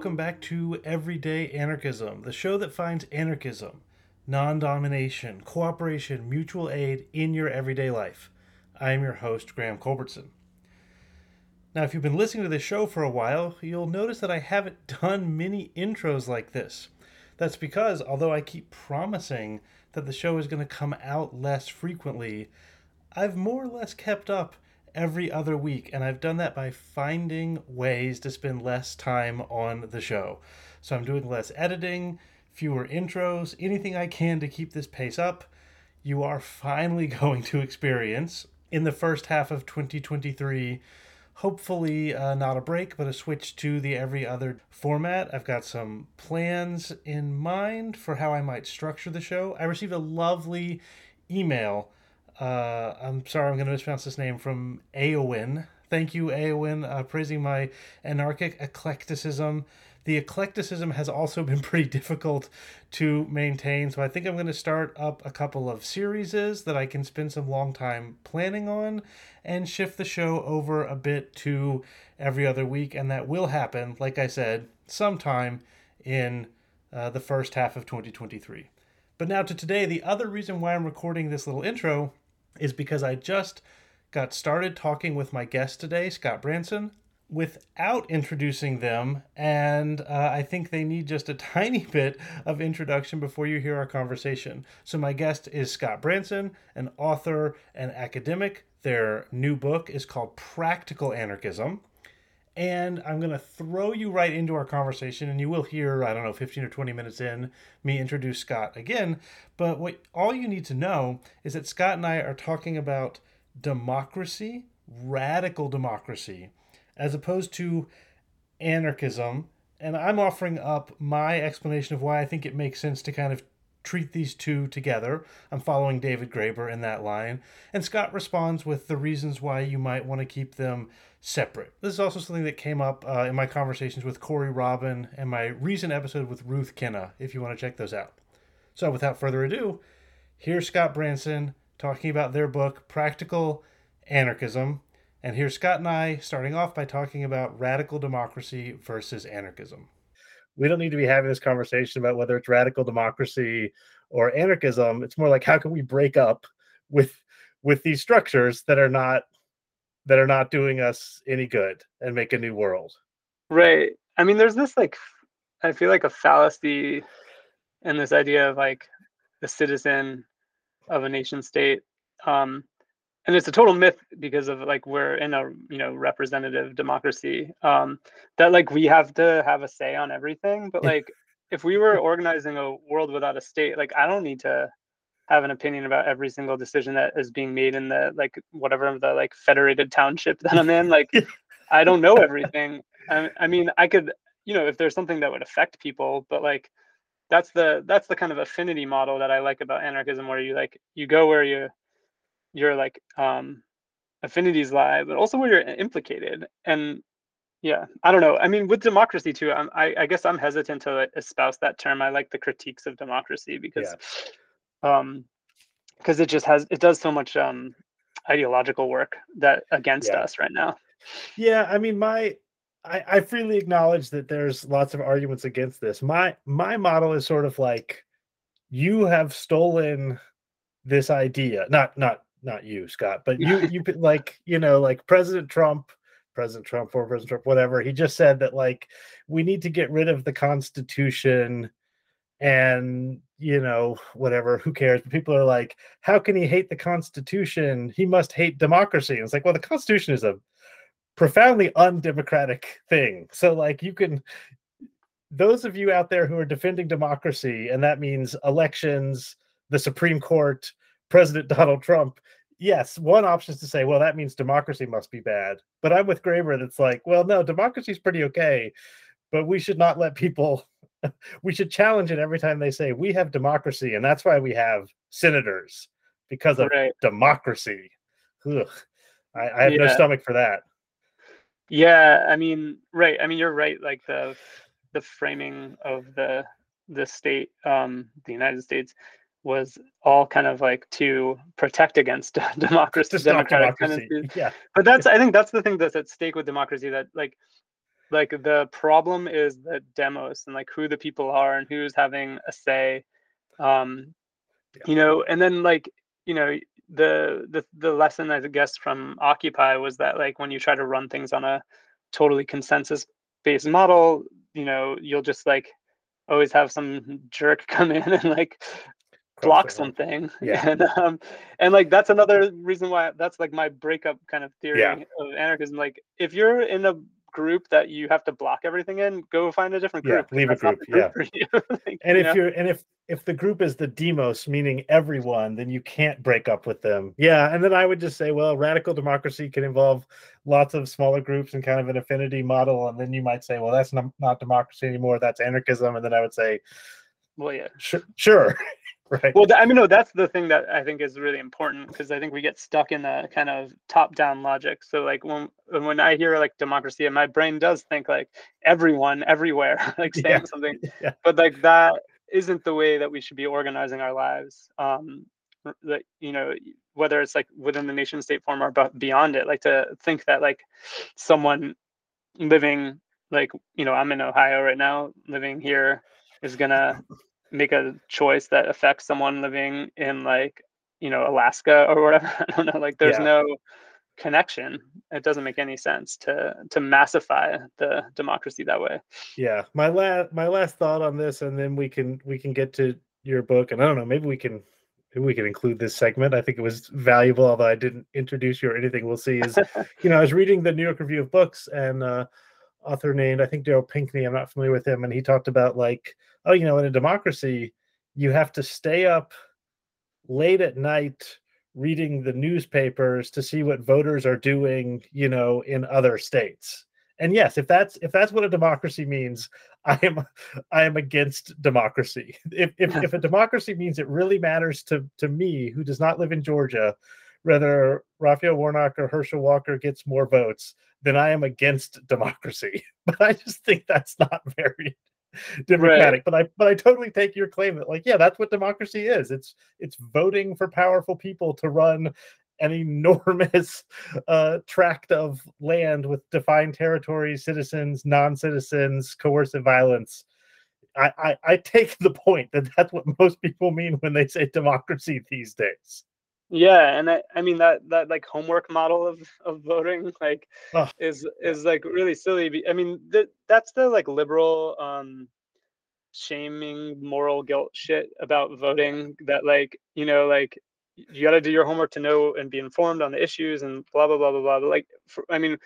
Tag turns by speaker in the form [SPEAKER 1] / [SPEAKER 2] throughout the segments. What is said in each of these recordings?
[SPEAKER 1] welcome back to Everyday Anarchism, the show that finds anarchism, non domination, cooperation, mutual aid in your everyday life. I am your host, Graham Culbertson. Now, if you've been listening to this show for a while, you'll notice that I haven't done many intros like this. That's because, although I keep promising that the show is going to come out less frequently, I've more or less kept up every other week, and I've done that by finding ways to spend less time on the show. So I'm doing less editing, fewer intros, anything I can to keep this pace up. You are finally going to experience in the first half of 2023 hopefully uh, not a break, but a switch to the every other format. I've got some plans in mind for how I might structure the show. I received a lovely email uh, I'm sorry, I'm going to mispronounce this name from Aowin. Thank you, Aowin, uh, praising my anarchic eclecticism. The eclecticism has also been pretty difficult to maintain, so I think I'm going to start up a couple of series that I can spend some long time planning on and shift the show over a bit to every other week, and that will happen, like I said, sometime in uh, the first half of 2023. But now to today, the other reason why I'm recording this little intro is because I just got started talking with my guest today, Scott Branson, without introducing them. And uh, I think they need just a tiny bit of introduction before you hear our conversation. So, my guest is Scott Branson, an author and academic. Their new book is called Practical Anarchism. And I'm going to throw you right into our conversation, and you will hear, I don't know, 15 or 20 minutes in, me introduce Scott again. But what all you need to know is that Scott and I are talking about democracy, radical democracy, as opposed to anarchism. And I'm offering up my explanation of why I think it makes sense to kind of treat these two together. I'm following David Graeber in that line. And Scott responds with the reasons why you might want to keep them separate. This is also something that came up uh, in my conversations with Corey Robin and my recent episode with Ruth Kinna, if you want to check those out. So, without further ado, here's Scott Branson talking about their book, Practical Anarchism. And here's Scott and I starting off by talking about radical democracy versus anarchism. We don't need to be having this conversation about whether it's radical democracy or anarchism. It's more like how can we break up with with these structures that are not that are not doing us any good and make a new world.
[SPEAKER 2] Right. I mean, there's this like, I feel like a fallacy in this idea of like the citizen of a nation state. Um, and it's a total myth because of like we're in a you know representative democracy um, that like we have to have a say on everything but like if we were organizing a world without a state like i don't need to have an opinion about every single decision that is being made in the like whatever the like federated township that I'm in. Like I don't know everything. I, I mean, I could, you know, if there's something that would affect people, but like that's the that's the kind of affinity model that I like about anarchism, where you like you go where you your like um affinities lie, but also where you're implicated. And yeah, I don't know. I mean, with democracy too, I'm, I, I guess I'm hesitant to espouse that term. I like the critiques of democracy because yeah um because it just has it does so much um ideological work that against yeah. us right now
[SPEAKER 1] yeah i mean my I, I freely acknowledge that there's lots of arguments against this my my model is sort of like you have stolen this idea not not not you scott but you you like you know like president trump president trump or president trump whatever he just said that like we need to get rid of the constitution and you know whatever who cares? But people are like how can he hate the constitution? He must hate democracy. And it's like well the constitution is a profoundly undemocratic thing. So like you can those of you out there who are defending democracy and that means elections the supreme court president donald trump yes one option is to say well that means democracy must be bad. But i'm with graeber that's like well no democracy is pretty okay but we should not let people we should challenge it every time they say we have democracy and that's why we have senators because of right. democracy Ugh. I, I have yeah. no stomach for that
[SPEAKER 2] yeah i mean right i mean you're right like the the framing of the the state um the united states was all kind of like to protect against democracy democratic democracy. tendencies yeah but that's i think that's the thing that's at stake with democracy that like like the problem is the demos and like who the people are and who's having a say um yeah. you know and then like you know the the the lesson i guess from occupy was that like when you try to run things on a totally consensus based model you know you'll just like always have some jerk come in and like block something yeah and um and like that's another reason why that's like my breakup kind of theory yeah. of anarchism like if you're in a group that you have to block everything in, go find a different group.
[SPEAKER 1] Yeah, leave a group. group yeah. like, and if know? you're and if if the group is the demos, meaning everyone, then you can't break up with them. Yeah, and then I would just say, well, radical democracy can involve lots of smaller groups and kind of an affinity model, and then you might say, well, that's not, not democracy anymore. That's anarchism, and then I would say,
[SPEAKER 2] well, yeah,
[SPEAKER 1] sure, sure. right
[SPEAKER 2] well i mean no that's the thing that i think is really important because i think we get stuck in the kind of top down logic so like when when i hear like democracy and my brain does think like everyone everywhere like saying yeah. something yeah. but like that isn't the way that we should be organizing our lives um that you know whether it's like within the nation state form or beyond it like to think that like someone living like you know i'm in ohio right now living here is gonna make a choice that affects someone living in like you know alaska or whatever i don't know like there's yeah. no connection. It doesn't make any sense to to massify the democracy that way.
[SPEAKER 1] Yeah my last my last thought on this and then we can we can get to your book and i don't know maybe we can maybe we can include this segment. I think it was valuable although i didn't introduce you or anything. We'll see is you know i was reading the new york review of books and uh author named i think Darryl Pinckney. i'm not familiar with him and he talked about like oh, you know, in a democracy, you have to stay up late at night reading the newspapers to see what voters are doing, you know, in other states. And yes, if that's if that's what a democracy means, I am I am against democracy. If if, if a democracy means it really matters to to me, who does not live in Georgia, whether Raphael Warnock or Herschel Walker gets more votes, then I am against democracy. But I just think that's not very democratic right. but i but i totally take your claim that like yeah that's what democracy is it's it's voting for powerful people to run an enormous uh, tract of land with defined territories citizens non-citizens coercive violence I, I i take the point that that's what most people mean when they say democracy these days
[SPEAKER 2] yeah and I, I mean that that like homework model of of voting like oh. is is like really silly i mean that that's the like liberal um shaming moral guilt shit about voting that like you know like you got to do your homework to know and be informed on the issues and blah blah blah blah blah but like for, i mean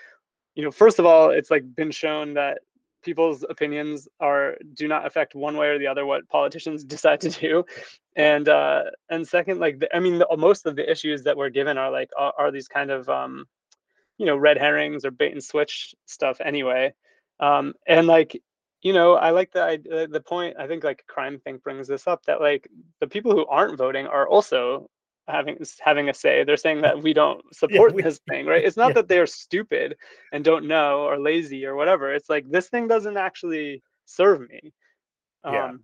[SPEAKER 2] you know first of all it's like been shown that people's opinions are do not affect one way or the other what politicians decide to do. And uh and second like the, i mean the, most of the issues that we're given are like are, are, these kind of um you know red herrings or bait and switch stuff anyway. Um and like you know i like the I, the point i think like CrimethInc brings this up that like the people who aren't voting are also having having a say. They're saying that we don't support yeah, we, this thing, right? It's not yeah. that they're stupid and don't know or lazy or whatever. It's like this thing doesn't actually serve me.
[SPEAKER 1] Yeah. Um,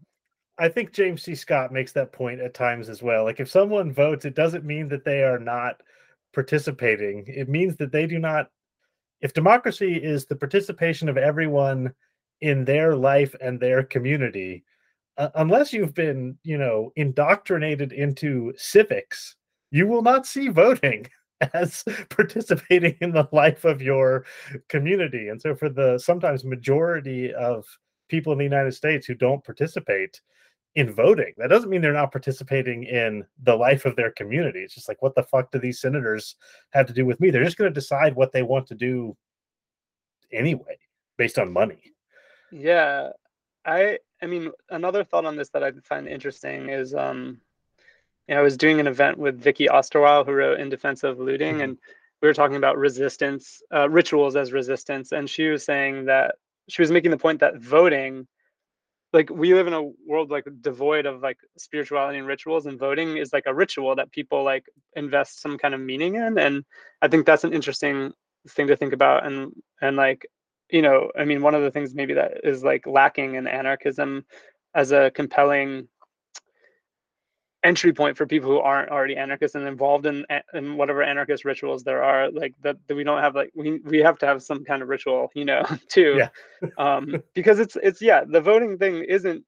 [SPEAKER 1] I think James C. Scott makes that point at times as well. Like if someone votes, it doesn't mean that they are not participating. It means that they do not if democracy is the participation of everyone in their life and their community, unless you've been, you know, indoctrinated into civics, you will not see voting as participating in the life of your community. And so, for the sometimes majority of people in the United States who don't participate in voting, that doesn't mean they're not participating in the life of their community. It's just like, what the fuck do these senators have to do with me? They're just going to decide what they want to do anyway, based on money.
[SPEAKER 2] Yeah. I I mean, another thought on this that I find interesting is, um, you know, I was doing an event with Vicky Osterweil, who wrote In Defense of Looting, mm-hmm. and we were talking about resistance, uh, rituals as resistance, and she was saying that she was making the point that voting, like we live in a world like devoid of like spirituality and rituals, and voting is like a ritual that people like invest some kind of meaning in, and I think that's an interesting thing to think about, and and like you know, I mean, one of the things maybe that is like lacking in anarchism as a compelling entry point for people who aren't already anarchists and involved in in whatever anarchist rituals there are like that, that we don't have like we we have to have some kind of ritual you know too.
[SPEAKER 1] Yeah.
[SPEAKER 2] um because it's it's yeah the voting thing isn't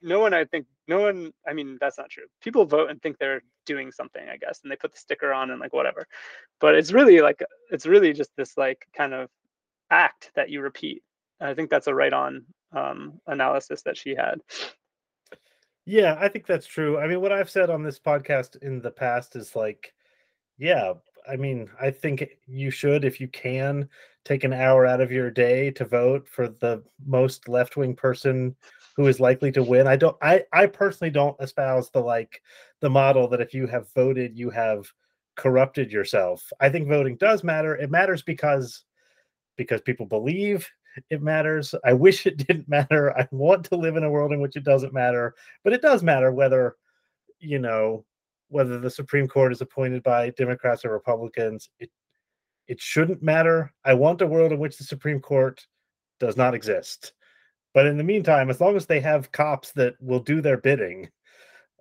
[SPEAKER 2] no one i think no one i mean that's not true. People vote and think they're doing something i guess and they put the sticker on and like whatever. But it's really like it's really just this like kind of act that you repeat i think that's a right on um analysis that she had
[SPEAKER 1] Yeah, I think that's true. I mean, what I've said on this podcast in the past is like, yeah, I mean, I think you should, if you can, take an hour out of your day to vote for the most left wing person who is likely to win. I don't, I, I personally don't espouse the like the model that if you have voted, you have corrupted yourself. I think voting does matter. It matters because because people believe it matters. I wish it didn't matter. I want to live in a world in which it doesn't matter, but it does matter whether, you know, whether the Supreme Court is appointed by Democrats or Republicans. It it shouldn't matter. I want a world in which the Supreme Court does not exist. But in the meantime, as long as they have cops that will do their bidding,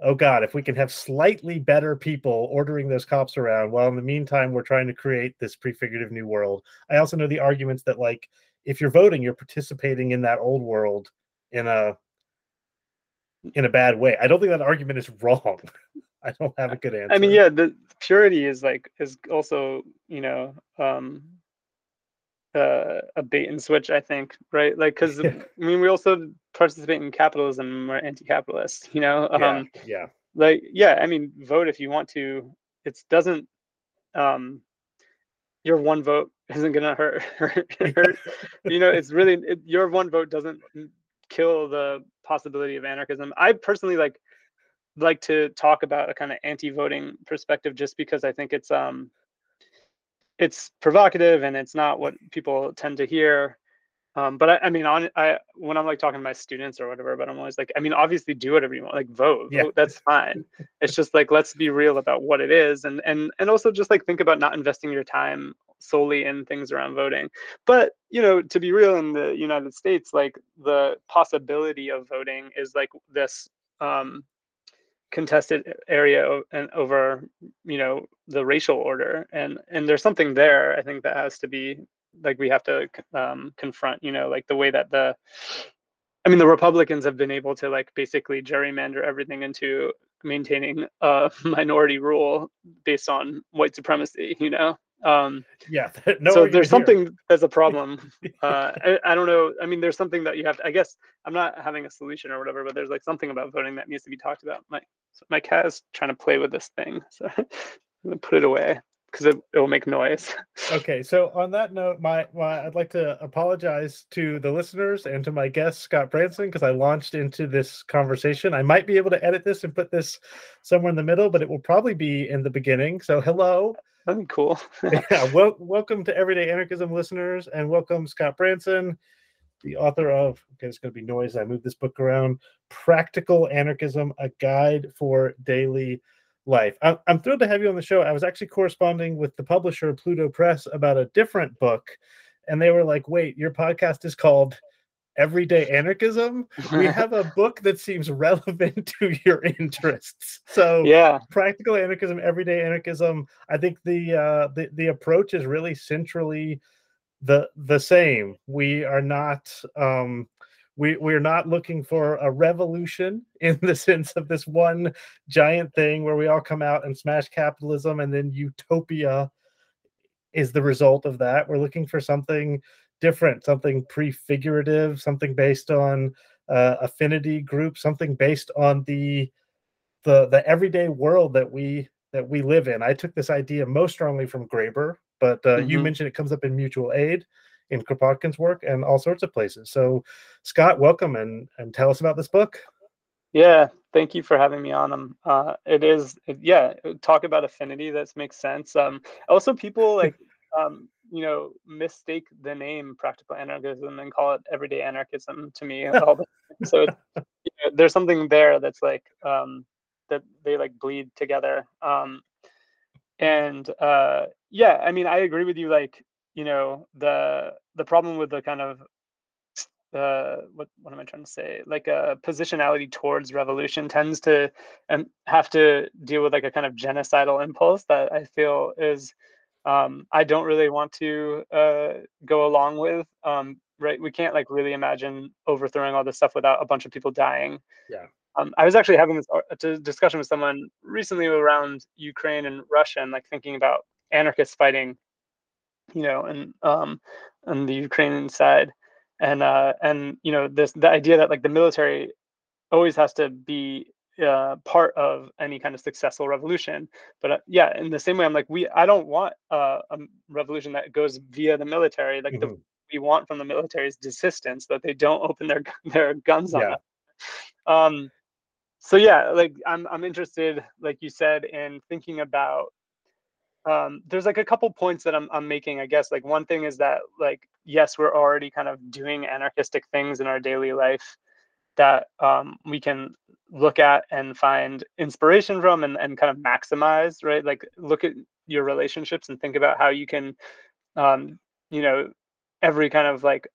[SPEAKER 1] oh God, if we can have slightly better people ordering those cops around, while in the meantime we're trying to create this prefigurative new world. I also know the arguments that like if you're voting, you're participating in that old world in a in a bad way. I don't think that argument is wrong. I don't have a good answer.
[SPEAKER 2] I mean, yeah, the purity is like is also you know um, uh, a bait and switch. I think right, like because. I mean we also participate in capitalism. We're anti-capitalist, you know.
[SPEAKER 1] yeah,
[SPEAKER 2] Um,
[SPEAKER 1] yeah,
[SPEAKER 2] like yeah, I mean vote if you want to. It doesn't. Um, your one vote isn't gonna hurt. hurt, hurt. You know, it's really it, your one vote doesn't kill the possibility of anarchism. I personally like like to talk about a kind of anti-voting perspective just because I think it's um it's provocative and it's not what people tend to hear. Um, but I, I mean, on I when I'm like talking to my students or whatever, but I'm always like, I mean, obviously do whatever you want, like vote,
[SPEAKER 1] Yeah.
[SPEAKER 2] vote that's fine. it's just like let's be real about what it is, and and and also just like think about not investing your time solely in things around voting. But you know, to be real, in the United States, like the possibility of voting is like this um, contested area and over you know the racial order and and there's something there i think that has to be like we have to um, confront you know like the way that the i mean the republicans have been able to like basically gerrymander everything into maintaining a minority rule based on white supremacy you know um
[SPEAKER 1] yeah. no
[SPEAKER 2] so there's
[SPEAKER 1] here.
[SPEAKER 2] something that's a problem uh I, I don't know i mean there's something that you have to i guess i'm not having a solution or whatever but there's like something about voting that needs to be talked about my my cat is trying to play with this thing so i'm gonna put it away because it, it will make noise
[SPEAKER 1] Okay, so on that note, my, my I'd like to apologize to the listeners and to my guest Scott Branson because I launched into this conversation. I might be able to edit this and put this somewhere in the middle, but it will probably be in the beginning. So hello,
[SPEAKER 2] that'd be cool
[SPEAKER 1] yeah, wel- welcome to Everyday Anarchism listeners, and welcome Scott Branson, the author of. Okay, it's going to be noise. I move this book around. Practical Anarchism: A Guide for Daily Life. I'm, I'm thrilled to have you on the show. I was actually corresponding with the publisher Pluto Press about a different book, and they were like, "Wait, your podcast is called." Everyday Anarchism. We have a book that seems relevant to your interests. So,
[SPEAKER 2] yeah
[SPEAKER 1] practical anarchism everyday anarchism i think the uh the, the approach is really centrally the the same we are not um we we're not looking for a revolution in the sense of this one giant thing where we all come out and smash capitalism and then utopia is the result of that we're looking for something different something prefigurative something based on uh, affinity group something based on the the the everyday world that we that we live in. I took this idea most strongly from Graeber, but uh, you
[SPEAKER 2] Mhm.
[SPEAKER 1] mentioned it comes up in Mutual Aid, in Kropotkin's work, and all sorts of places. So, Scott, welcome and and tell us about this book.
[SPEAKER 2] Yeah, thank you for having me on them. Uh, it is, yeah, talk about affinity. That makes sense. Um, also, people like, um, you know, mistake the name practical anarchism and call it everyday anarchism to me. So it's, you know, there's something there that's like um, that they like bleed together. Um, and uh, yeah, I mean, I agree with you. Like, you know, the the problem with the kind of uh, what what am I trying to say? Like a positionality towards revolution tends to and have to deal with like a kind of genocidal impulse that I feel is um, I don't really want to uh, go along with. Um, right, we can't like really imagine overthrowing all this stuff without a bunch of people dying.
[SPEAKER 1] Yeah.
[SPEAKER 2] Um, I was actually having this uh, discussion with someone recently around Ukraine and Russia, and like thinking about anarchists fighting, you know, and um, on the Ukrainian side, and uh, and you know this the idea that like the military always has to be uh, part of any kind of successful revolution. But uh, yeah, in the same way, I'm like, we I don't want uh, a revolution that goes via the military. Like mm-hmm. the we want from the military is desistance, that they don't open their their guns on yeah. us. Um, so yeah, like I'm I'm interested, like you said, in thinking about. Um, there's like a couple points that I'm I'm making. I guess like one thing is that like yes, we're already kind of doing anarchistic things in our daily life that um, we can look at and find inspiration from and, and kind of maximize right? Like look at your relationships and think about how you can um, you know every kind of like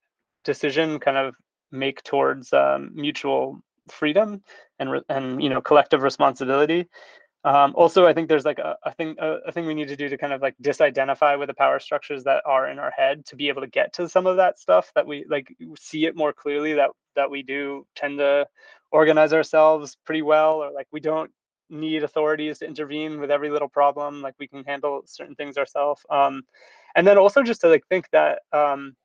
[SPEAKER 2] decision kind of make towards um, mutual freedom and and you know collective responsibility um, also, I think there's like a, a thing a, a, thing we need to do to kind of like disidentify with the power structures that are in our head to be able to get to some of that stuff that we like see it more clearly that that we do tend to organize ourselves pretty well or like we don't need authorities to intervene with every little problem like we can handle certain things ourselves um, and then also just to like think that um,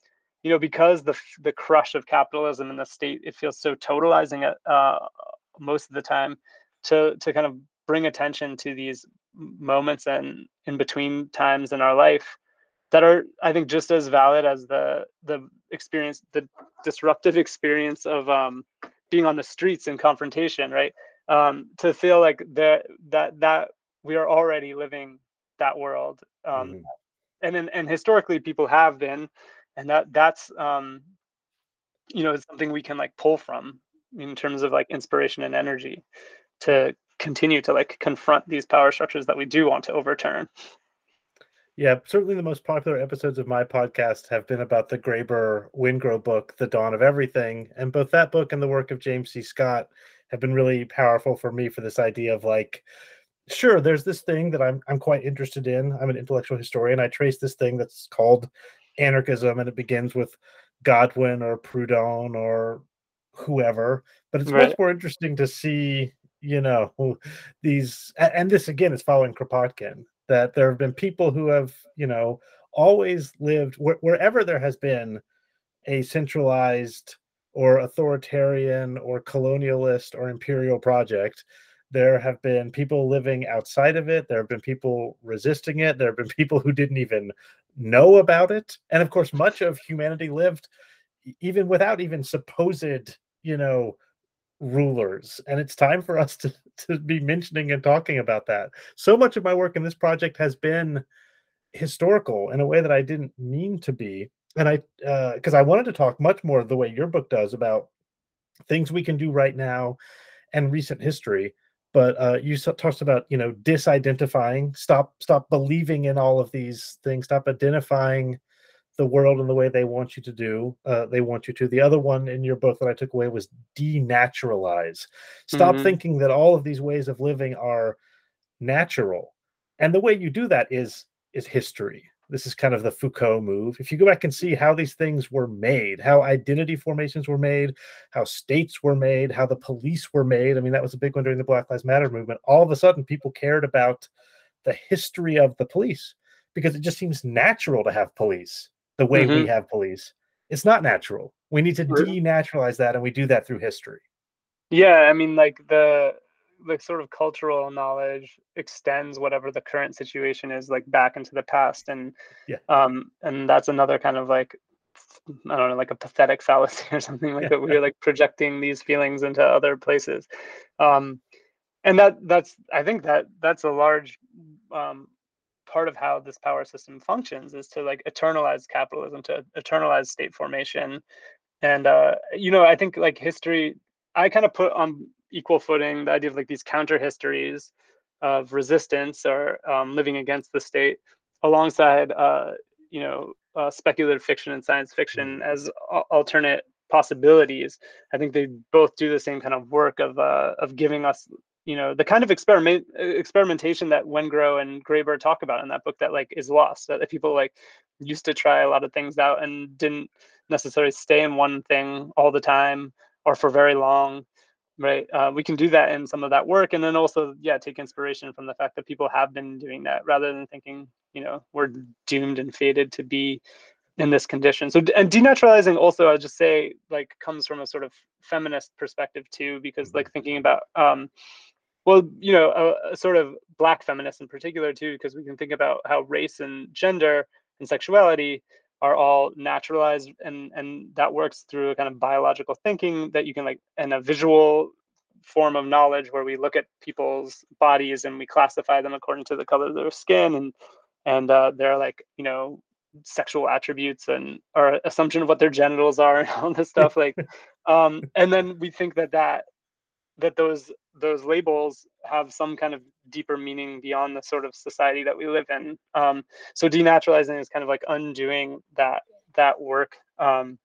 [SPEAKER 2] you know because the the crush of capitalism in the state it feels so totalizing at uh, most of the time to to kind of bring attention to these moments and in between times in our life that are i think just as valid as the the experience the disruptive experience of um, being on the streets in confrontation right um, to feel like that that that we are already living that world um, mm-hmm. and then and historically people have been and that that's um, you know something we can like pull from in terms of like inspiration and energy to continue to like confront these power structures that we do want to overturn.
[SPEAKER 1] Yeah, certainly the most popular episodes of my podcast have been about the Graeber Wengrow book, The Dawn of Everything. And both that book and the work of James C. Scott have been really powerful for me for this idea of like, sure, there's this thing that I'm I'm quite interested in. I'm an intellectual historian. I trace this thing that's called anarchism, and it begins with Godwin or Proudhon or whoever. But it's right. much more interesting to see you know these and this again is following kropotkin that there have been people who have you know always lived wh- wherever there has been a centralized or authoritarian or colonialist or imperial project there have been people living outside of it there have been people resisting it there have been people who didn't even know about it. And of course much of humanity lived even without even supposed you know rulers and it's time for us to, to be mentioning and talking about that. So much of my work in this project has been historical in a way that i didn't mean to be and i because uh, i wanted to talk much more the way your book does about things we can do right now and recent history but uh, you talked about you know disidentifying stop stop believing in all of these things stop identifying the world in the way they want you to do uh, they want you to. The other one in your book that i took away was denaturalize. Stop mm-hmm. thinking that all of these ways of living are natural. And the way you do that is is history. This is kind of the foucault move. If you go back and see how these things were made how identity formations were made how states were made how the police were made i mean that was a big one during the black lives matter movement all of a sudden people cared about the history of the police because it just seems natural to have police the way mm-hmm. we have police. It's not natural. We need to denaturalize that, and we do that through history.
[SPEAKER 2] Yeah, I mean, like the like sort of cultural knowledge extends whatever the current situation is like back into the past and
[SPEAKER 1] yeah
[SPEAKER 2] um and that's another kind of like i don't know like a pathetic fallacy or something like that we're like projecting these feelings into other places um and that that's i think that that's a large um part of how this power system functions is to like eternalize capitalism to eternalize state formation and uh you know i think like history i kind of put on equal footing the idea of like these counter histories of resistance or um, living against the state alongside uh you know uh, speculative fiction and science fiction mm. as alternate possibilities i think they both do the same kind of work of uh, of giving us you know the kind of experiment experimentation that wengrow and graeber talk about in that book that like is lost that people like used to try a lot of things out and didn't necessarily stay in one thing all the time or for very long right? Uh, we can do that in some of that work and then also yeah take inspiration from the fact that people have been doing that rather than thinking you know we're doomed and fated to be in this condition. So and denaturalizing also I'll just say like comes from a sort of feminist perspective too because like thinking about um well you know a, a sort of black feminists in particular too because we can think about how race and gender and sexuality are all naturalized and and that works through a kind of biological thinking that you can like and a visual form of knowledge where we look at people's bodies and we classify them according to the color of their skin and and uh, their like you know sexual attributes and our assumption of what their genitals are and all this stuff like um and then we think that that that those those labels have some kind of deeper meaning beyond the sort of society that we live in. Um, so denaturalizing is kind of like undoing that that work um,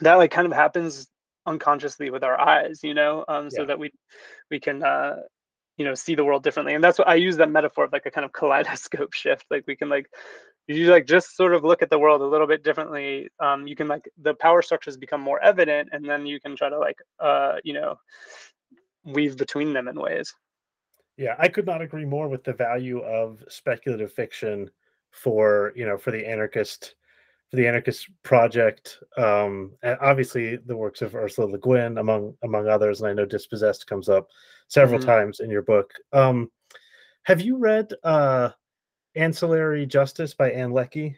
[SPEAKER 2] that like kind of happens unconsciously with our eyes, you know, um, so yeah. that we we can uh, you know see the world differently. And that's what I use that metaphor of like a kind of kaleidoscope shift. Like we can like you like just sort of look at the world a little bit differently. Um, you can like the power structures become more evident, and then you can try to like uh, you know weave between them in ways.
[SPEAKER 1] Yeah, I could not agree more with the value of speculative fiction for you know for the anarchist for the anarchist project. Um, and obviously, the works of Ursula Le Guin, among among others, and I know Dispossessed comes up several mm-hmm. times in your book. Um, have you read uh, Ancillary Justice by Ann Leckie?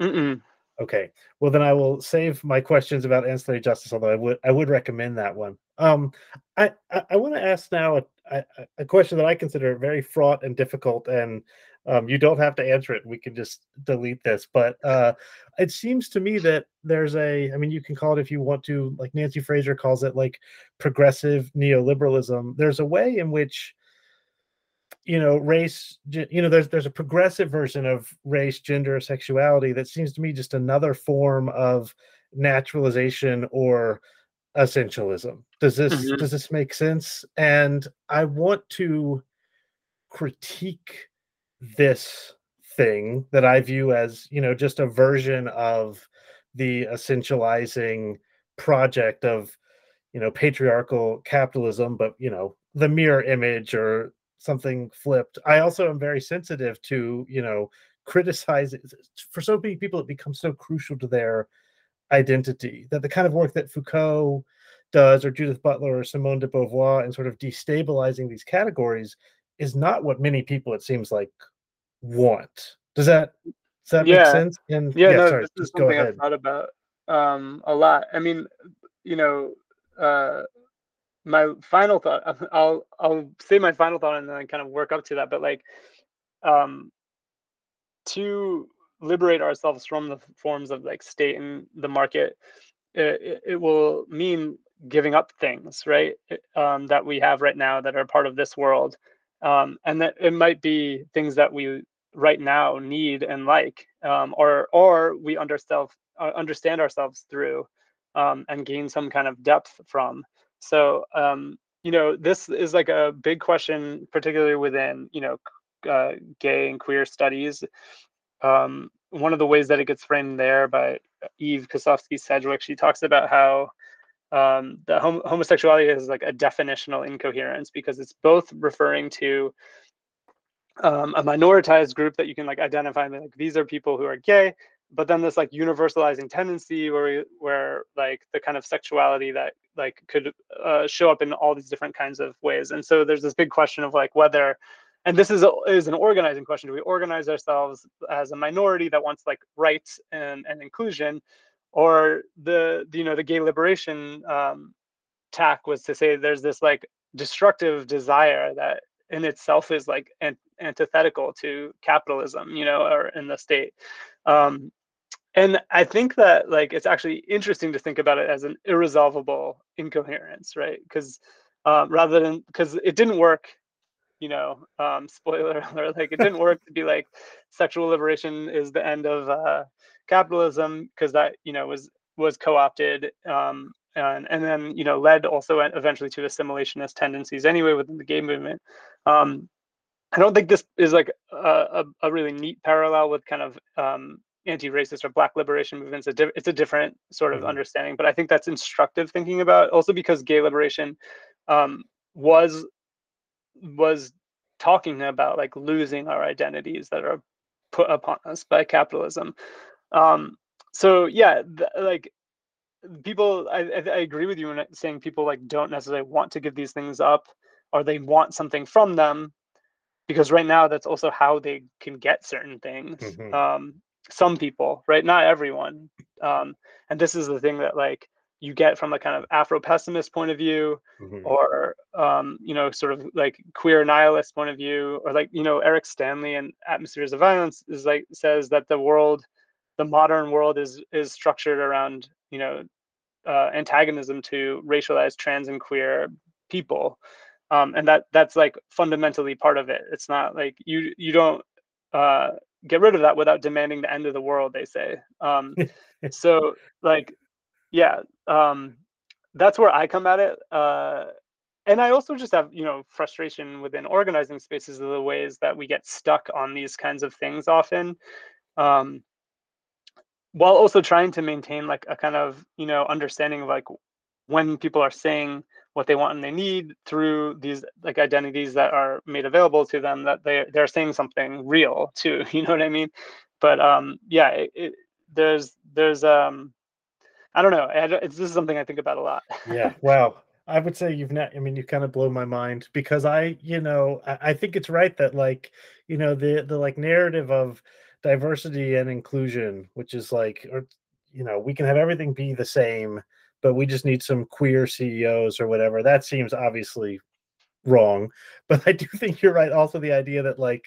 [SPEAKER 2] Mm-mm.
[SPEAKER 1] Okay. Well, then I will save my questions about ancillary justice. Although I would I would recommend that one. Um, I I, I want to ask now a, a, question that I consider very fraught and difficult, and um, you don't have to answer it. We can just delete this. But uh, it seems to me that there's a. I mean, you can call it if you want to. Like Nancy Fraser calls it, like progressive neoliberalism. There's a way in which you know race you know there's there's a progressive version of race gender sexuality that seems to me just another form of naturalization or essentialism does this mm-hmm. does this make sense and i want to critique this thing that i view as you know just a version of the essentializing project of you know patriarchal capitalism but you know the mirror image or something flipped. I also am very sensitive to, you know, criticize for so many people it becomes so crucial to their identity that the kind of work that Foucault does or Judith Butler or Simone de Beauvoir in sort of destabilizing these categories is not what many people it seems like want. Does that does that yeah. make sense?
[SPEAKER 2] And yeah, yeah no, sorry, this is something I've thought about um a lot. I mean, you know, uh my final thought i'll i'll say my final thought and then kind of work up to that but like um to liberate ourselves from the forms of like state and the market it, it will mean giving up things right um, that we have right now that are part of this world um, and that it might be things that we right now need and like um, or or we understand uh, understand ourselves through um, and gain some kind of depth from so, um, you know, this is like a big question, particularly within, you know, uh, gay and queer studies. Um, one of the ways that it gets framed there by Eve Kosofsky Sedgwick, she talks about how um, the hom- homosexuality is like a definitional incoherence because it's both referring to um, a minoritized group that you can like identify like these are people who are gay but then this like universalizing tendency where we, where like the kind of sexuality that like could uh, show up in all these different kinds of ways. And so there's this big question of like whether and this is a, is an organizing question. Do we organize ourselves as a minority that wants like rights and, and inclusion? Or the, the you know the gay liberation um, tack was to say there's this like destructive desire that in itself is like an, antithetical to capitalism you know or in the state. Um, and i think that like it's actually interesting to think about it as an irresolvable incoherence right? Because uh, rather than because it didn't work you know um, spoiler alert like it didn't work to be like sexual liberation is the end of uh, capitalism because that you know was was co-opted um, and and then you know led also eventually to assimilationist tendencies anyway within the gay movement. Um, I don't think this is like a, a, a really neat parallel with kind of um, anti-racist or black liberation movements. It's a, it's a different sort of mm-hmm. understanding, but I think that's instructive thinking about also because gay liberation um, was was talking about like losing our identities that are put upon us by capitalism. Um, so yeah, th- like people, I, I, agree with you when saying people like don't necessarily want to give these things up, or they want something from them, because right now that's also how they can get certain things. Mm-hmm. Um, some people, right? Not everyone. Um, and this is the thing that like you get from a kind of Afro pessimist point of view, mm-hmm. or um, you know, sort of like queer nihilist point of view, or like you know, Eric Stanley and Atmospheres of Violence is like says that the world, the modern world is is structured around you know uh, antagonism to racialized trans and queer people, um, and that that's like fundamentally part of it. It's not like you you don't uh, get rid of that without demanding the end of the world. They say. Um, so like yeah um that's where i come at it uh and i also just have you know frustration within organizing spaces of the ways that we get stuck on these kinds of things often um while also trying to maintain like a kind of you know understanding of like when people are saying what they want and they need through these like identities that are made available to them that they they're saying something real too you know what i mean? But um yeah it, it, there's there's um I don't know. It's, this is something I think about a lot.
[SPEAKER 1] yeah. Wow. I would say you've not. I mean, you kind of blow my mind because I, you know, I, I think it's right that like, you know, the the like narrative of diversity and inclusion, which is like, or you know, we can have everything be the same, but we just need some queer CEOs or whatever. That seems obviously wrong. But I do think you're right. Also, the idea that like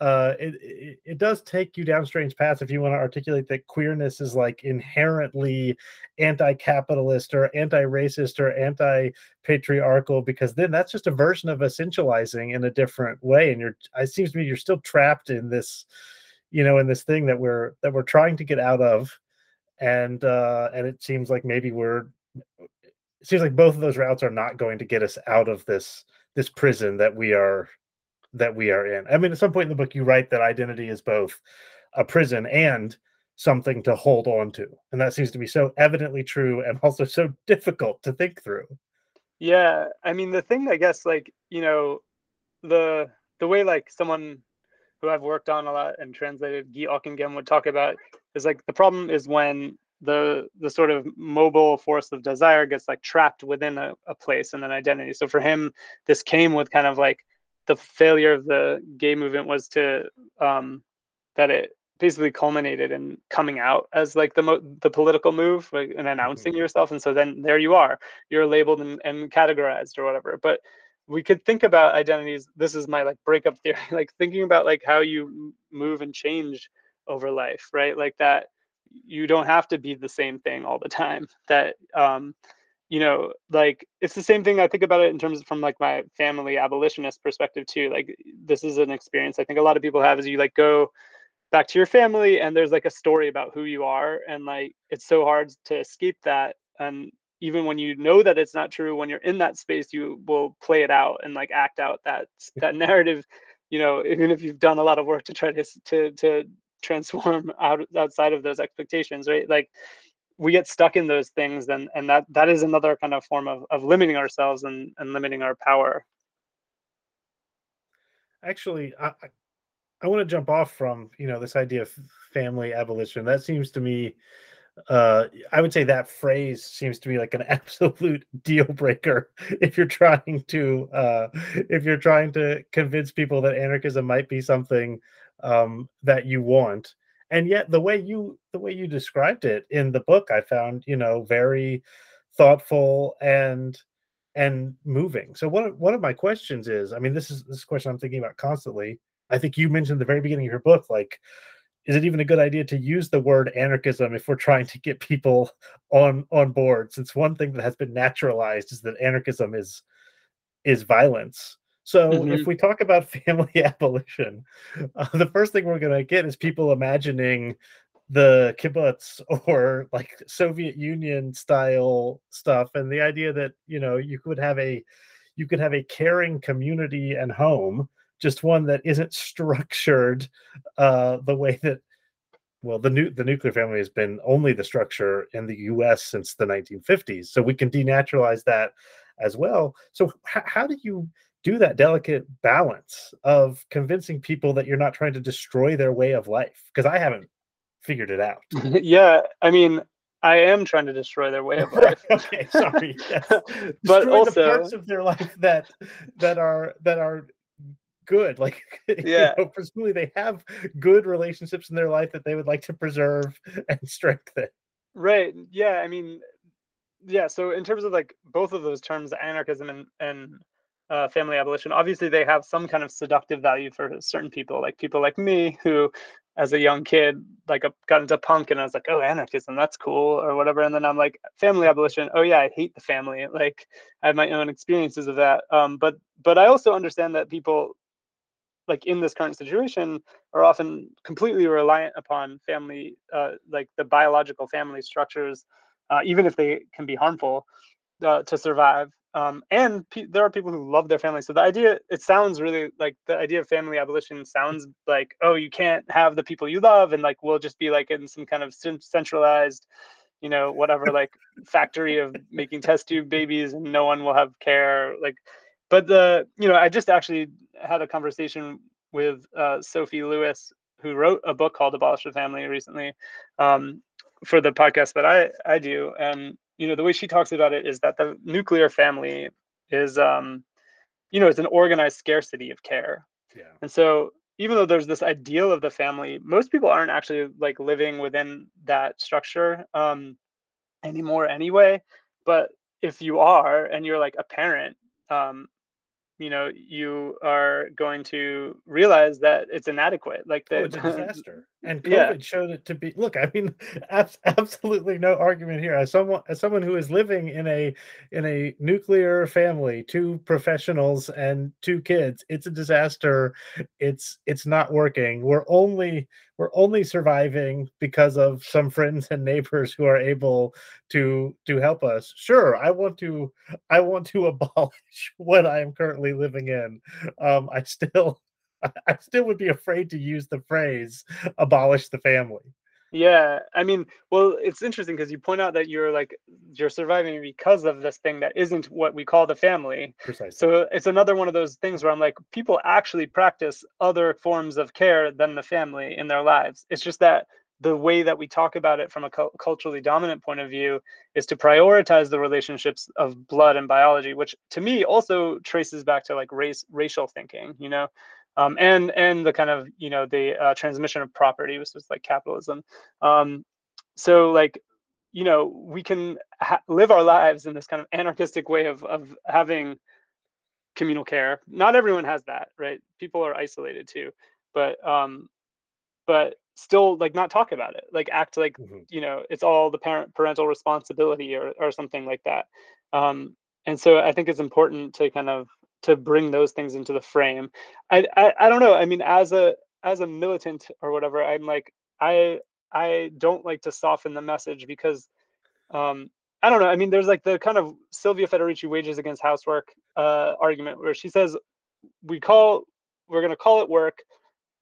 [SPEAKER 1] uh, it, it, it does take you down strange paths if you want to articulate that queerness is like inherently anti-capitalist or anti-racist or anti-patriarchal because then that's just a version of essentializing in a different way and you're it seems to me you're still trapped in this you know in this thing that we're that we're trying to get out of and uh and it seems like maybe we're it seems like both of those routes are not going to get us out of this this prison that we are that we are in. I mean, at some point in the book, you write that identity is both a prison and something to hold on to. And that seems to be so evidently true and also so difficult to think through.
[SPEAKER 2] Yeah. I mean, the thing, I guess, like, you know, the the way like someone who I've worked on a lot and translated Guy Hocquenghem would talk about is like the problem is when the the sort of mobile force of desire gets like trapped within a, a place and an identity. So for him, this came with kind of like the failure of the gay movement was to um, that it basically culminated in coming out as like the mo- the political move like, and announcing mm-hmm. yourself and so then there you are. You're labeled and, and categorized or whatever. But we could think about identities this is my like breakup theory like thinking about like how you move and change over life right? Like that you don't have to be the same thing all the time that um you know like it's the same thing i think about it in terms of from like my family abolitionist perspective too like this is an experience i think a lot of people have is you like go back to your family and there's like a story about who you are and like it's so hard to escape that and even when you know that it's not true when you're in that space you will play it out and like act out that that narrative you know even if you've done a lot of work to try to to to transform out outside of those expectations right? Like we get stuck in those things then and that that is another kind of form of, of limiting ourselves and, and limiting our power.
[SPEAKER 1] Actually i i want to jump off from you know this idea of family abolition. That seems to me uh i would say that phrase seems to be like an absolute deal breaker if you're trying to uh if you're trying to convince people that anarchism might be something um that you want and yet the way you the way you described it in the book i found you know very thoughtful and and moving. So one, one of my questions is i mean this is this question i'm thinking about constantly. I think you mentioned the very beginning of your book like is it even a good idea to use the word anarchism if we're trying to get people on on board? Since one thing that has been naturalized is that anarchism is is violence so mm-hmm. if we talk about family abolition, uh, the first thing we're going to get is people imagining the kibbutz or like Soviet Union style stuff, and the idea that you know you could have a you could have a caring community and home, just one that isn't structured uh, the way that well the new the nuclear family has been only the structure in the U.S. since the 1950s, so we can denaturalize that as well. So h- how do you do that delicate balance of convincing people that you're not trying to destroy their way of life? Because I haven't figured it out.
[SPEAKER 2] yeah, I mean, I am trying to destroy their way of life.
[SPEAKER 1] okay, sorry. Yes.
[SPEAKER 2] but also
[SPEAKER 1] the parts of their life that that are that are good. Like
[SPEAKER 2] Yeah.
[SPEAKER 1] you know, presumably they have good relationships in their life that they would like to preserve and strengthen.
[SPEAKER 2] right. Yeah, I mean, yeah. So in terms of like both of those terms, anarchism and and uh, family abolition, obviously they have some kind of seductive value for certain people, like people like me who. As a young kid, like uh, got into punk, and I was like, "Oh, anarchism, that's cool," or whatever. And then I'm like, "Family abolition, oh yeah, I hate the family." Like, I have my own experiences of that. Um, but but I also understand that people like in this current situation are often completely reliant upon family uh, like the biological family structures uh, even if they can be harmful uh, to survive um, and pe- there are people who love their family so the idea it sounds really like the idea of family abolition sounds like oh you can't have the people you love and like we'll just be like in some kind of cen- centralized you know whatever like factory of making test tube babies and no one will have care like but the you know i just actually had a conversation with uh, sophie lewis who wrote a book called abolish the family recently um, for the podcast that i i do and you know the way she talks about it is that the nuclear family is um you know it's an organized scarcity of care
[SPEAKER 1] Yeah.
[SPEAKER 2] and so even though there's this ideal of the family most people aren't actually like living within that structure um anymore anyway but if you are and you're like a parent um you know you are going to realize that it's inadequate like
[SPEAKER 1] Oh,
[SPEAKER 2] the,
[SPEAKER 1] it's a disaster. And COVID
[SPEAKER 2] Yeah.
[SPEAKER 1] showed it to be. Look, I mean, abs- absolutely no argument here. As someone, as someone who is living in a in a nuclear family, two professionals and two kids, it's a disaster. It's it's not working. We're only we're only surviving because of some friends and neighbors who are able to to help us. Sure, I want to I want to abolish what I am currently living in. Um, I still I still would be afraid to use the phrase abolish the family.
[SPEAKER 2] Yeah, I mean, well, it's interesting because you point out that you're like you're surviving because of this thing that isn't what we call the family.
[SPEAKER 1] Precisely.
[SPEAKER 2] So it's another one of those things where I'm like, people actually practice other forms of care than the family in their lives. It's just that the way that we talk about it from a cul- culturally dominant point of view is to prioritize the relationships of blood and biology, which to me also traces back to like race, racial thinking, you know, um, and and the kind of you know the uh, transmission of property, which is like capitalism. Um, so like you know we can ha- live our lives in this kind of anarchistic way of of having communal care. Not everyone has that right? People are isolated too. But um but still like not talk about it. Like act like
[SPEAKER 1] Mhm.
[SPEAKER 2] you know it's all the parent parental responsibility or or something like that. Um and so i think it's important to kind of to bring those things into the frame i i, I don't know i mean as a as a militant or whatever i'm like i i don't like to soften the message because um i don't know i mean there's like the kind of silvia federici wages against housework uh argument where she says we call we're going to call it work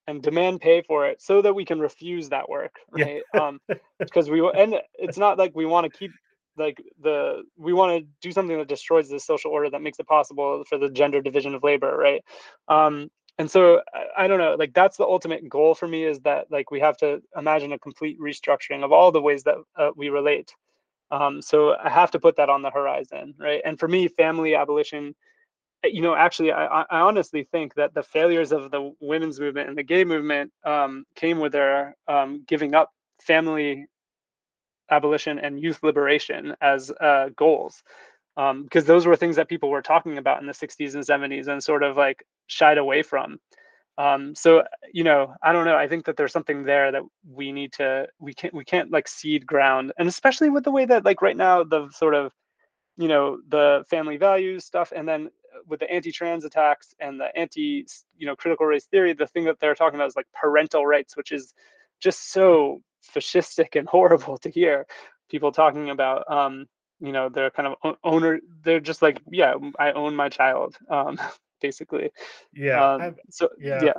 [SPEAKER 2] and demand pay for it so that we can refuse that work
[SPEAKER 1] Yeah.
[SPEAKER 2] right um because we and it's not like we want to keep like the we want to do something that destroys the social order that makes it possible for the gender division of labor right? Um and so I, I don't know like that's the ultimate goal for me is that like we have to imagine a complete restructuring of all the ways that uh, we relate. Um so i have to put that on the horizon right? And for me family abolition uh, you know actually I I honestly think that the failures of the women's movement and the gay movement um, came with their um, giving up family abolition and youth liberation as uh, goals. Because those were things that people were talking about in the 60s and 70s and sort of like shied away from. Um, so you know i don't know. I think that there's something there that we need to we can't we can't like cede ground and especially with the way that like right now the sort of you know the family values stuff and then with the anti-trans attacks and the anti you know critical race theory the thing that they're talking about is like parental rights which is just so fascistic and horrible to hear people talking about um, you know they're kind of owner they're just like yeah i own my child um basically
[SPEAKER 1] yeah
[SPEAKER 2] um, so
[SPEAKER 1] yeah.
[SPEAKER 2] yeah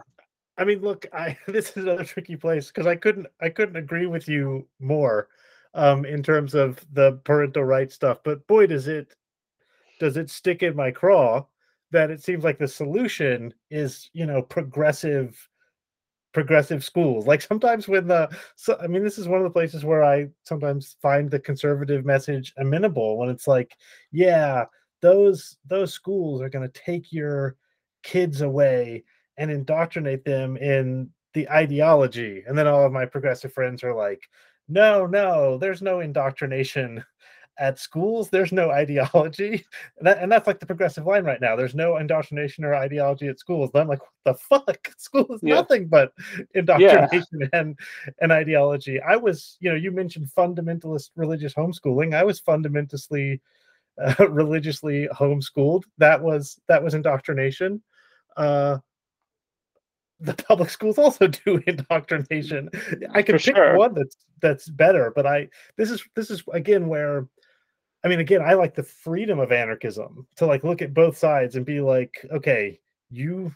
[SPEAKER 1] I mean, look, I this is another tricky place because I couldn't I couldn't agree with you more um in terms of the parental rights stuff, but boy does it does it stick in my craw that it seems like the solution is, you know, progressive progressive schools. Like sometimes when the so I mean this is one of the places where I sometimes find the conservative message amenable when it's like, yeah, those those schools are going to take your kids away and indoctrinate them in the ideology. And then all of my progressive friends are like, no, no, there's no indoctrination at schools. There's no ideology. And, that, and that's like the progressive line right now. There's no indoctrination or ideology at schools. And I'm like, what the fuck? School is yeah. nothing but indoctrination yeah. and, and ideology. I was, you know, you mentioned fundamentalist religious homeschooling. I was fundamentally uh, religiously homeschooled. That was that was indoctrination. Uh, the public schools also do indoctrination. I can For pick sure. one that's that's better, but I this is this is again where I mean again I like the freedom of anarchism to like look at both sides and be like, okay, you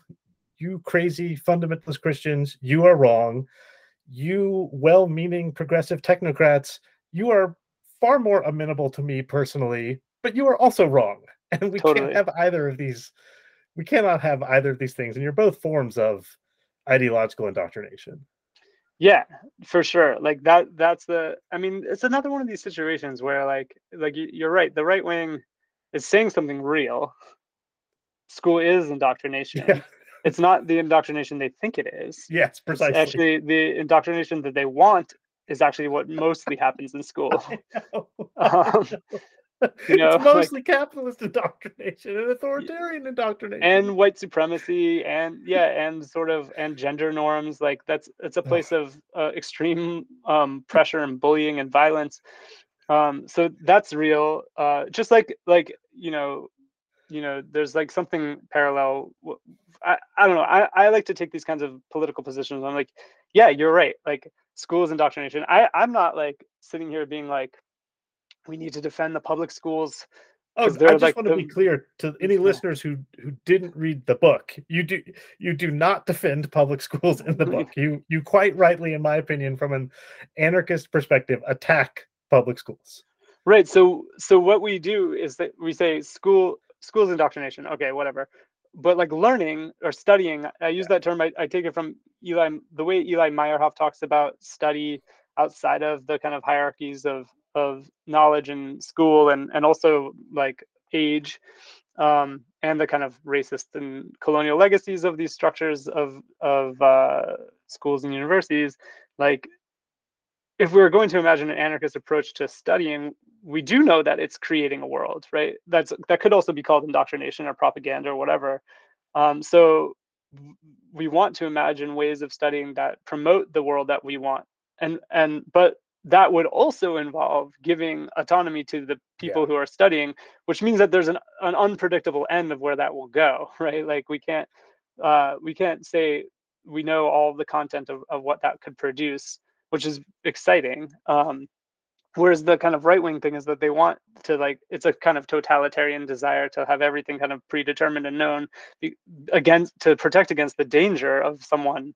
[SPEAKER 1] you crazy fundamentalist Christians, you are wrong. You well-meaning progressive technocrats, you are far more amenable to me personally, but you are also wrong. And we totally. can't have either of these we cannot have either of these things and you're both forms of ideological indoctrination
[SPEAKER 2] yeah for sure like that that's the i mean it's another one of these situations where like like you're right the right wing is saying something real. School is indoctrination. Yeah. it's not the indoctrination they think it is.
[SPEAKER 1] Yes precisely
[SPEAKER 2] it's actually the indoctrination that they want is actually what mostly happens in school. Um,
[SPEAKER 1] you know, it's mostly like, capitalist indoctrination and authoritarian indoctrination.
[SPEAKER 2] And white supremacy and yeah and sort of and gender norms like that's it's a place of uh, extreme um, pressure and bullying and violence. Um, so that's real uh, just like like you know you know there's like something parallel I, I don't know I, I like to take these kinds of political positions. I'm like yeah you're right like schools indoctrination. I i'm not like sitting here being like we need to defend the public schools.
[SPEAKER 1] Oh, I just like want to the, be clear to any listeners who who didn't read the book. You do you do not defend public schools in the book. You you quite rightly, in my opinion, from an anarchist perspective, attack public schools.
[SPEAKER 2] Right. So so what we do is that we say school schools indoctrination. Okay, whatever. But like learning or studying, I use yeah. that term. I, I take it from Eli. The way Eli Meyerhoff talks about study outside of the kind of hierarchies of of knowledge in school and and also like age um, and the kind of racist and colonial legacies of these structures of of uh, schools and universities like if we are going to imagine an anarchist approach to studying we do know that it's creating a world right? That's that could also be called indoctrination or propaganda or whatever. Um, so we want to imagine ways of studying that promote the world that we want. And and but that would also involve giving autonomy to the people yeah. who are studying which means that there's an, an unpredictable end of where that will go right like we can't uh, we can't say we know all the content of, of what that could produce which is exciting um, whereas the kind of right wing thing is that they want to like it's a kind of totalitarian desire to have everything kind of predetermined and known against to protect against the danger of someone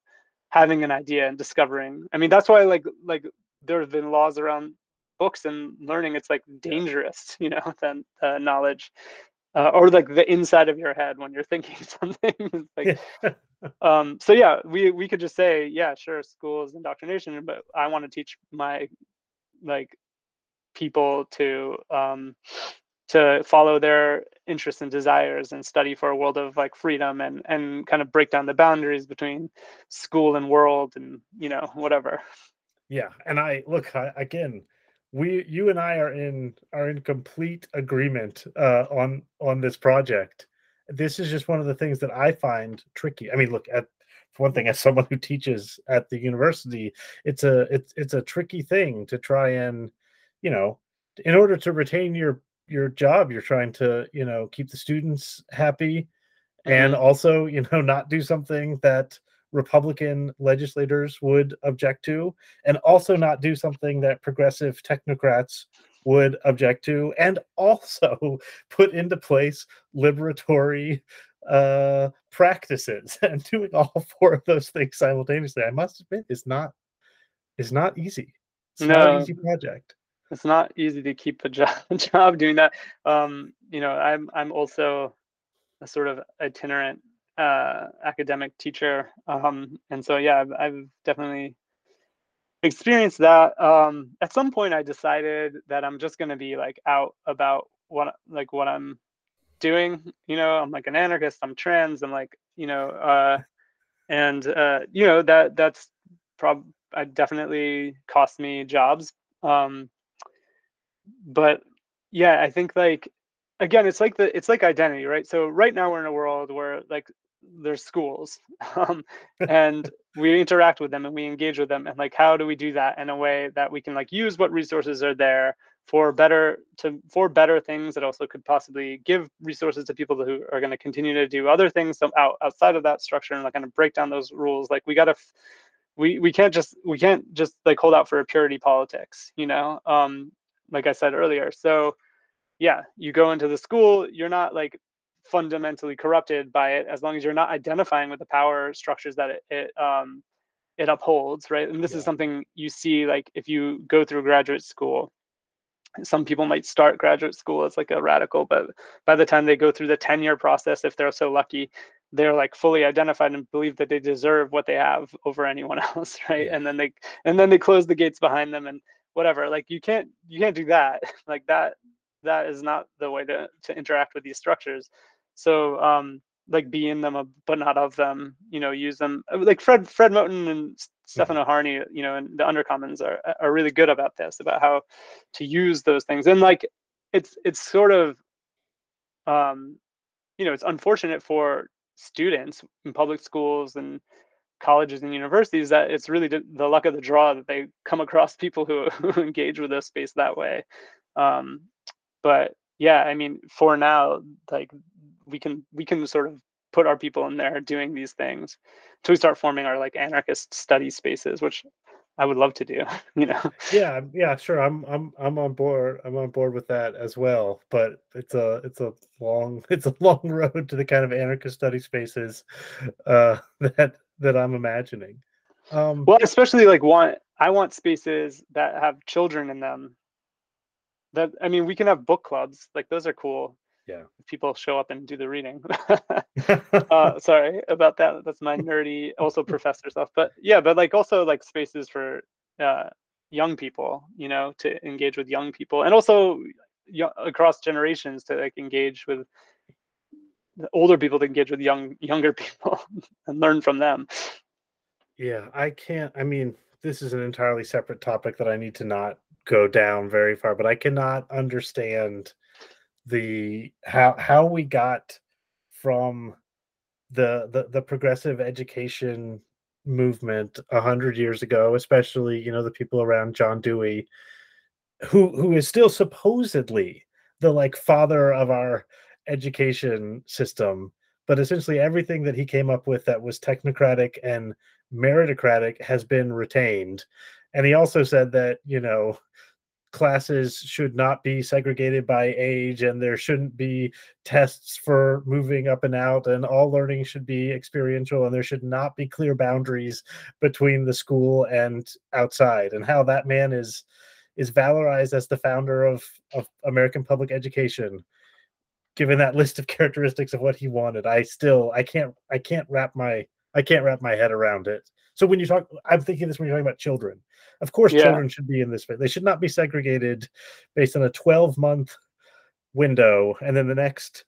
[SPEAKER 2] having an idea and discovering i mean that's why like like there have been laws around books and learning it's like dangerous you know than uh, knowledge uh, or like the inside of your head when you're thinking something like um so yeah we we could just say yeah sure school is indoctrination but i want to teach my like people to um to follow their interests and desires and study for a world of like freedom and and kind of break down the boundaries between school and world and you know whatever
[SPEAKER 1] yeah, and I look I, again. We, you and I are in are in complete agreement uh, on on this project. This is just one of the things that I find tricky. I mean, look at for one thing, as someone who teaches at the university, it's a it's it's a tricky thing to try and, you know, in order to retain your your job, you're trying to you know keep the students happy, mm-hmm. and also you know not do something that Republican legislators would object to, and also not do something that progressive technocrats would object to, and also put into place liberatory uh, practices. And doing all four of those things simultaneously, I must admit, is not is not easy. It's no. not an easy project
[SPEAKER 2] it's not easy to keep a job, job doing that. Um, you know, I'm I'm also a sort of itinerant uh, academic teacher, um, and so yeah, I've, I've definitely experienced that. Um, at some point, I decided that I'm just going to be like out about what like what I'm doing. You know, I'm like an anarchist. I'm trans. I'm like you know, uh, and uh, you know that that's prob I definitely cost me jobs. Um, but yeah, I think like again, it's like the it's like identity, right? So right now we're in a world where like there's schools um, and we interact with them and we engage with them and like how do we do that in a way that we can like use what resources are there for better to for better things that also could possibly give resources to people who are going to continue to do other things out, outside of that structure and like kind of break down those rules like we got to we we can't just we can't just like hold out for a purity politics you know um like I said earlier. So yeah, you go into the school, you're not like fundamentally corrupted by it as long as you're not identifying with the power structures that it, it um it upholds, right? And this yeah. is something you see like if you go through graduate school. Some people might start graduate school as like a radical, but by the time they go through the tenure process, if they're so lucky, they're like fully identified and believe that they deserve what they have over anyone else, right? Yeah. And then they and then they close the gates behind them and whatever like you can't you can't do that like that that is not the way to to interact with these structures so um like be in them but not of them you know use them uh, like fred fred moten and stefano mm-hmm. harney you know and the undercommons are are really good about this about how to use those things and like it's it's sort of um you know it's unfortunate for students in public schools and colleges and universities that it's really the luck of the draw that they come across people who, who engage with this space that way um, but yeah i mean for now like we can we can sort of put our people in there doing these things until we start forming our like anarchist study spaces which i would love to do you know
[SPEAKER 1] yeah yeah sure i'm i'm i'm on board i'm on board with that as well but it's a it's a long it's a long road to the kind of anarchist study spaces uh that that I'm imagining.
[SPEAKER 2] Um, well, especially like want I want spaces that have children in them. That I mean, we can have book clubs. Like those are cool.
[SPEAKER 1] Yeah.
[SPEAKER 2] People show up and do the reading. uh, sorry about that. That's my nerdy, also professor stuff. But yeah, but like also like spaces for uh, young people, you know, to engage with young people, and also y- across generations to like engage with older people to engage with young younger people and learn from them
[SPEAKER 1] yeah i can't i mean this is an entirely separate topic that i need to not go down very far but i cannot understand the how how we got from the the, the progressive education movement a hundred years ago especially you know the people around john dewey who who is still supposedly the like father of our education system, but essentially everything that he came up with that was technocratic and meritocratic has been retained. And he also said that, you know, classes should not be segregated by age and there shouldn't be tests for moving up and out and all learning should be experiential and there should not be clear boundaries between the school and outside and how that man is is valorized as the founder of, of American public education. Given that list of characteristics of what he wanted i still i can't i can't wrap my i can't wrap my head around it so when you talk i'm thinking this when you're talking about children of course yeah. children should be in this space. they should not be segregated based on a 12 month window and then the next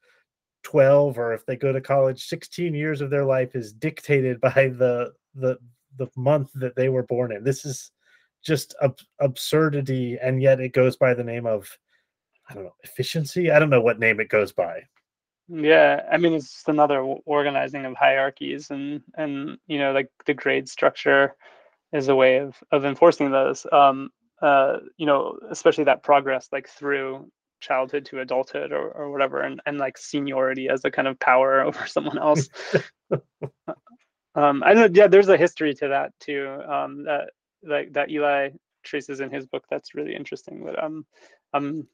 [SPEAKER 1] 12 or if they go to college 16 years of their life is dictated by the the the month that they were born in this is just ab- absurdity and yet it goes by the name of I don't know efficiency. I don't know what name it goes by.
[SPEAKER 2] Yeah, I mean it's just another organizing of hierarchies and and you know like the grade structure is a way of of enforcing those. Um, uh, you know, especially that progress like through childhood to adulthood or, or whatever and, and like seniority as a kind of power over someone else Um, I know, yeah, there's a history to that too. Um, that like that Eli traces in his book. That's really interesting. But I'm, I'm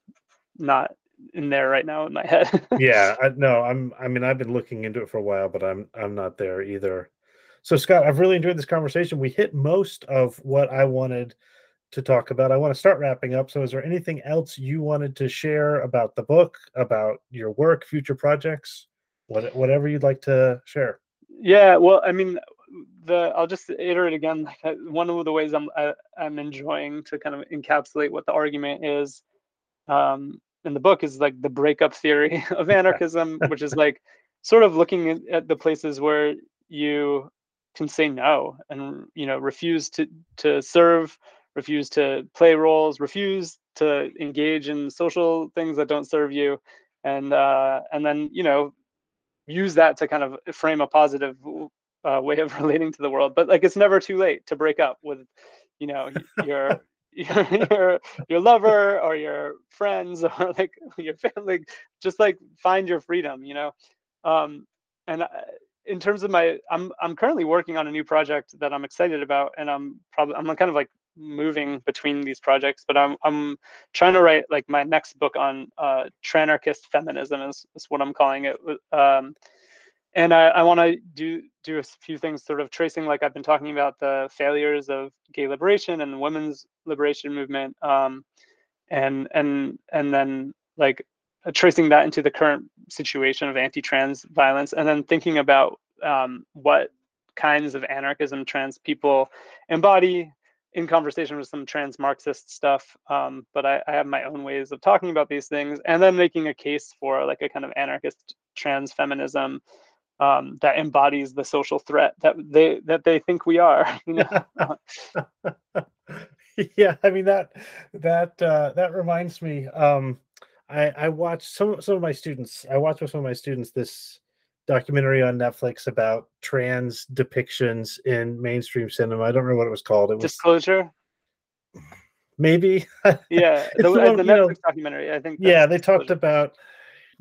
[SPEAKER 2] not in there right now in my head.
[SPEAKER 1] yeah, I, no, I'm. I mean, I've been looking into it for a while, but I'm, I'm not there either. So, Scott, I've really enjoyed this conversation. We hit most of what I wanted to talk about. I want to start wrapping up. So, is there anything else you wanted to share about the book, about your work, future projects, what, whatever you'd like to share?
[SPEAKER 2] Yeah, well, I mean, the I'll just iterate again. One of the ways I'm I, am i am enjoying to kind of encapsulate what the argument is um, in the book is like the breakup theory of anarchism, which is like sort of looking at the places where you can say no and you know refuse to to serve refuse to play roles refuse to engage in social things that don't serve you. And uh and then you know use that to kind of frame a positive uh, way of relating to the world. But like it's never too late to break up with you know your your your lover or your friends or like your family just like find your freedom you know? Um and in terms of my i'm i'm currently working on a new project that i'm excited about and i'm probably i'm kind of like moving between these projects but i'm i'm trying to write like my next book on uh tranarchist feminism is, is what i'm calling it um and i, I want to do do a few things sort of tracing like i've been talking about the failures of gay liberation and the women's liberation movement um and and and then like uh, tracing that into the current situation of anti-trans violence and then thinking about um, what kinds of anarchism trans people embody in conversation with some trans marxist stuff um, but I, I, have my own ways of talking about these things and then making a case for like a kind of anarchist trans feminism um, that embodies the social threat that they that they think we are you know
[SPEAKER 1] yeah i mean that that uh, that reminds me um I, I watched some some of my students. I watched with some of my students this documentary on Netflix about trans depictions in mainstream cinema. I don't remember what it was called. It was
[SPEAKER 2] Disclosure.
[SPEAKER 1] Maybe.
[SPEAKER 2] Yeah, the, the, one, the Netflix know, documentary. I think.
[SPEAKER 1] Yeah, they talked about.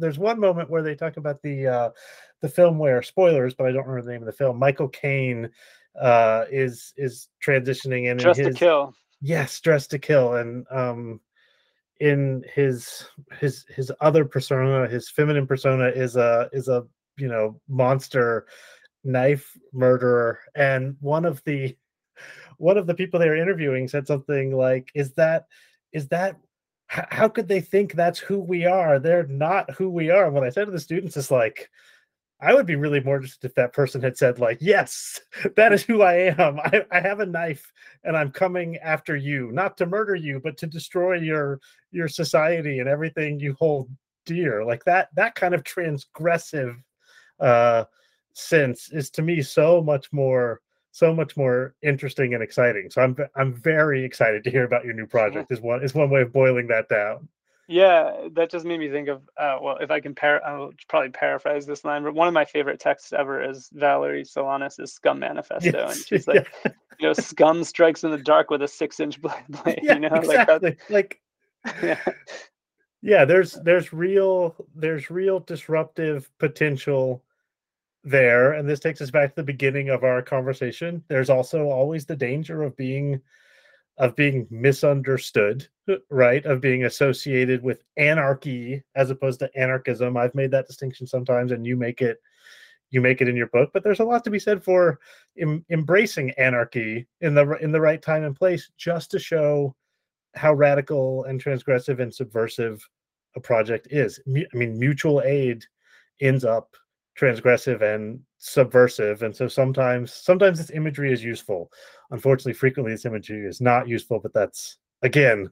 [SPEAKER 1] There's one moment where they talk about the uh, the film where spoilers, but I don't remember the name of the film. Michael Caine uh, is is transitioning in.
[SPEAKER 2] Dressed
[SPEAKER 1] his,
[SPEAKER 2] to Kill.
[SPEAKER 1] Yes, Dressed to Kill, and um, in his his his other persona, his feminine persona is a is a you know monster knife murderer, and one of the one of the people they were interviewing said something like, "Is that is that how could they think that's who we are? They're not who we are." What I said to the students is like, I would be really more interested if that person had said, like, yes, that is who I am. I, I have a knife and I'm coming after you, not to murder you, but to destroy your your society and everything you hold dear. Like that, that kind of transgressive uh sense is to me so much more so much more interesting and exciting. So I'm I'm very excited to hear about your new project. Is one is one way of boiling that down.
[SPEAKER 2] Yeah, that just made me think of uh, well, if I can par- I'll probably paraphrase this line, but one of my favorite texts ever is Valerie Solanas' Scum Manifesto, yes. and she's like, yeah. you know, scum strikes in the dark with a six-inch blade. Yeah, you know,
[SPEAKER 1] exactly. like Like, yeah. yeah, there's there's real there's real disruptive potential there, and this takes us back to the beginning of our conversation. There's also always the danger of being of being misunderstood, right? Of being associated with anarchy as opposed to anarchism. I've made that distinction sometimes, and you make it you make it in your book. But there's a lot to be said for em- embracing anarchy in the in the right time and place, just to show how radical and transgressive and subversive a project is. I mean, mutual aid ends up transgressive and subversive and so sometimes sometimes this imagery is useful. Unfortunately frequently this imagery is not useful but that's again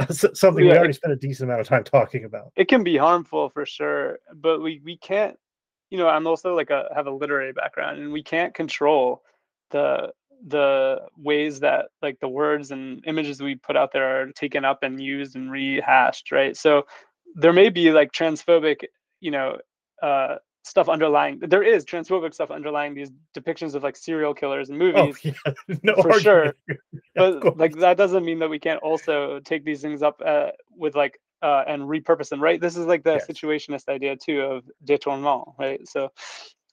[SPEAKER 1] something yeah, we already spent a decent amount of time talking about.
[SPEAKER 2] It can be harmful for sure but we we can't you know i'm also like a have a literary background and we can't control the the ways that like the words and images we put out there are taken up and used and rehashed right? So there may be like transphobic you know uh stuff underlying there is transphobic stuff underlying these depictions of like serial killers in oh, movies oh, yeah. no for argument. sure but like that doesn't mean that we can't also take these things up uh, with like uh, and repurpose them right this is like the yes. situationist idea too of détournement right so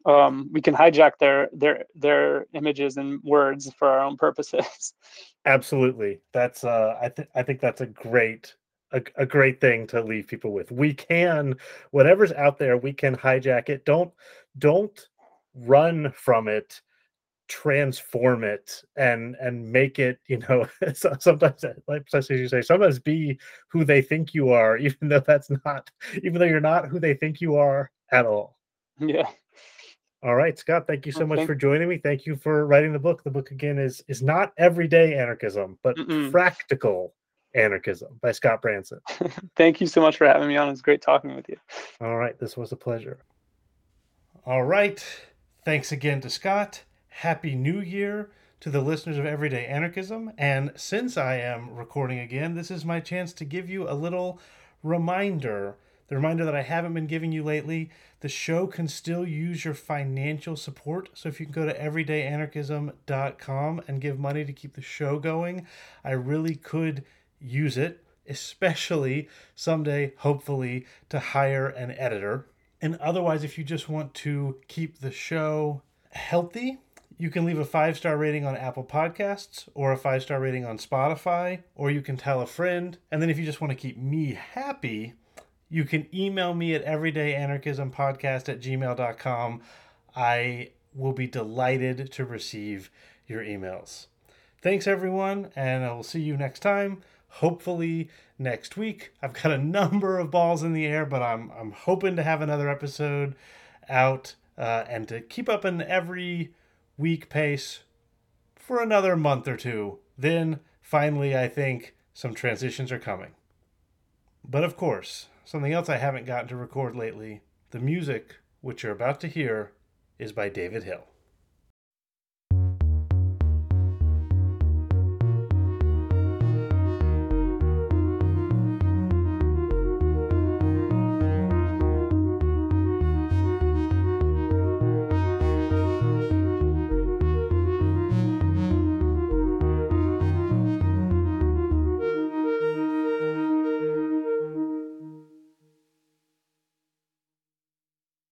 [SPEAKER 2] um, we can hijack their their their images and words for our own purposes.
[SPEAKER 1] Absolutely, that's uh, I think I think that's a great a, a great thing to leave people with. We can whatever's out there, we can hijack it. Don't don't run from it transform it and and make it you know sometimes like as you say sometimes be who they think you are even though that's not even though you're not who they think you are at all
[SPEAKER 2] yeah
[SPEAKER 1] all right, Scott, thank you so oh, much for joining me. Thank you for writing the book. The book again is is not everyday anarchism, but Mm-mm. practical anarchism by Scott Branson.
[SPEAKER 2] thank you so much for having me on. It's great talking with you.
[SPEAKER 1] All right, this was a pleasure. All right. Thanks again to Scott. Happy New Year to the listeners of Everyday Anarchism. And since I am recording again, this is my chance to give you a little reminder the reminder that I haven't been giving you lately the show can still use your financial support. So if you can go to everydayanarchism.com and give money to keep the show going, I really could use it, especially someday, hopefully, to hire an editor. And otherwise, if you just want to keep the show healthy, you can leave a five star rating on Apple Podcasts or a five star rating on Spotify, or you can tell a friend. And then if you just want to keep me happy, you can email me at everydayanarchismpodcast at gmail.com. I will be delighted to receive your emails. Thanks, everyone, and I will see you next time. Hopefully, next week. I've got a number of balls in the air, but I'm, I'm hoping to have another episode out uh, and to keep up an every week pace for another month or two. Then, finally, I think some transitions are coming. But of course, Something else I haven't gotten to record lately the music, which you're about to hear, is by David Hill.